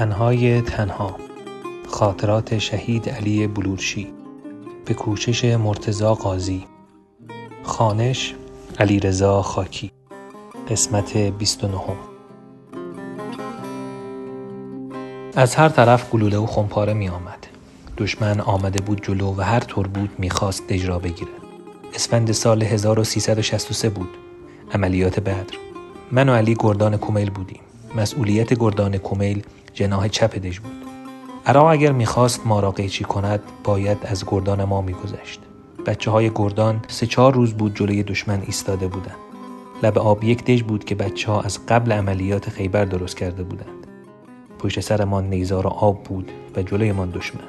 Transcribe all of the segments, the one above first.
تنهای تنها خاطرات شهید علی بلورشی به کوشش مرتزا قاضی خانش علی رضا خاکی قسمت 29 از هر طرف گلوله و خمپاره می آمد. دشمن آمده بود جلو و هر طور بود می‌خواست دژ را بگیره. اسفند سال 1363 بود. عملیات بدر. من و علی گردان کمیل بودیم. مسئولیت گردان کمیل جناه چپ دژ بود. عراق اگر می‌خواست ما را قیچی کند باید از گردان ما میگذشت. بچه های گردان سه چهار روز بود جلوی دشمن ایستاده بودند. لب آب یک دژ بود که بچه ها از قبل عملیات خیبر درست کرده بودند. پشت سرمان نیزار آب بود و جلویمان دشمن.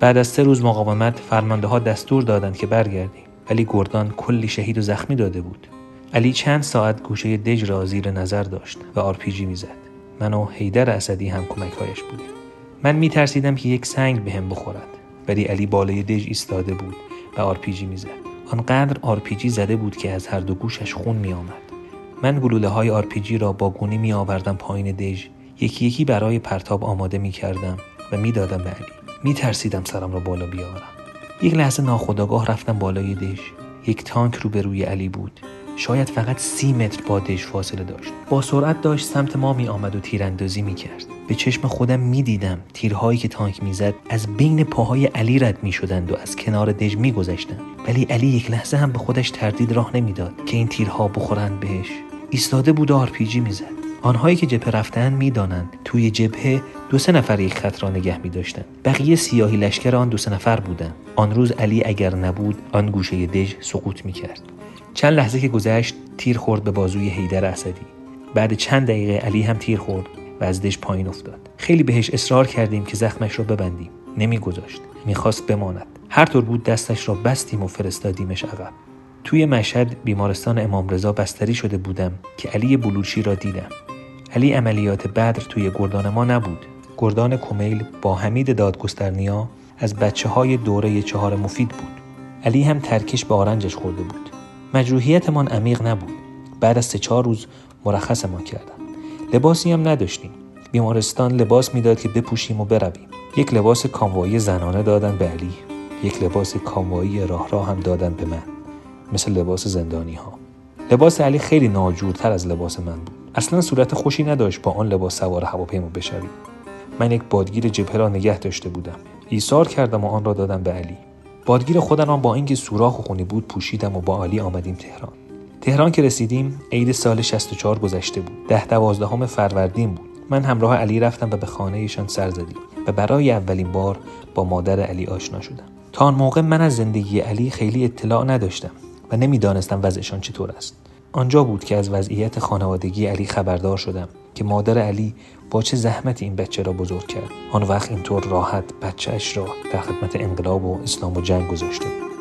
بعد از سه روز مقاومت فرمانده ها دستور دادند که برگردیم ولی گردان کلی شهید و زخمی داده بود علی چند ساعت گوشه دژ را زیر نظر داشت و آرپیجی می‌زد من و حیدر اسدی هم کمکهایش بودیم. من میترسیدم که یک سنگ هم بهم بخورد ولی علی بالای دژ ایستاده بود و آرپیجی می‌زد. آنقدر آرپیجی زده بود که از هر دو گوشش خون میآمد. من گلوله های آرپیجی را با گونی می آوردم پایین دژ. یکی یکی برای پرتاب آماده می کردم و می‌دادم به علی. می ترسیدم سرم را بالا بیاورم. یک لحظه ناخداگاه رفتم بالای دژ. یک تانک روبروی علی بود. شاید فقط سی متر با دژ فاصله داشت. با سرعت داشت سمت ما می آمد و تیراندازی می کرد به چشم خودم می دیدم تیرهایی که تانک می‌زد از بین پاهای علی رد می شدند و از کنار دژ می گذشتند ولی علی یک لحظه هم به خودش تردید راه نمی‌داد که این تیرها بخورند بهش. ایستاده بود و آرپیجی می‌زد. آنهایی که جبهه رفتن می‌دانند توی جبهه دو سه نفر یک خط را نگه می داشتند بقیه سیاهی لشکر آن دو سه نفر بودند. آن روز علی اگر نبود آن گوشه دژ سقوط می کرد چند لحظه که گذشت تیر خورد به بازوی حیدر اسدی. بعد چند دقیقه علی هم تیر خورد و از دژ پایین افتاد. خیلی بهش اصرار کردیم که زخمش را ببندیم. نمیگذاشت. می‌خواست بماند. هر طور بود دستش را بستیم و فرستادیمش عقب. توی مشهد بیمارستان امام رضا بستری شده بودم که علی بلوچی را دیدم. علی عملیات بدر توی گردان ما نبود. گردان کمیل با حمید دادگسترنیا از بچه های دوره چهار مفید بود. علی هم ترکش به آرنجش خورده بود. مجروحیتمان عمیق نبود. بعد از سه چهار روز مرخص ما کردن. لباسی هم نداشتیم. بیمارستان لباس می‌داد که بپوشیم و برویم. یک لباس کاموایی زنانه دادن به علی یک لباس کاموایی راه راه هم دادن به من مثل لباس زندانی ها لباس علی خیلی ناجورتر از لباس من بود. اصلا صورت خوشی نداشت با آن لباس سوار هواپیما بشویم. من یک بادگیر جبهه را نگه داشته بودم. ایثار کردم و آن را دادم به علی. بادگیر خودم با اینکه سوراخ و خونی بود پوشیدم و با علی آمدیم تهران. تهران که رسیدیم عید سال 64 گذشته بود. ده دوازدهم فروردین بود. من همراه علی رفتم و به خانه سر زدیم و برای اولین بار با مادر علی آشنا شدم. تا آن موقع من از زندگی علی خیلی اطلاع نداشتم و نمی‌دانستم وضعشان چطور است. آنجا بود که از وضعیت خانوادگی علی خبردار شدم که مادر علی با چه زحمتی این بچه را بزرگ کرد. آن وقت اینطور راحت بچهش را در خدمت انقلاب و اسلام و جنگ گذاشته بود.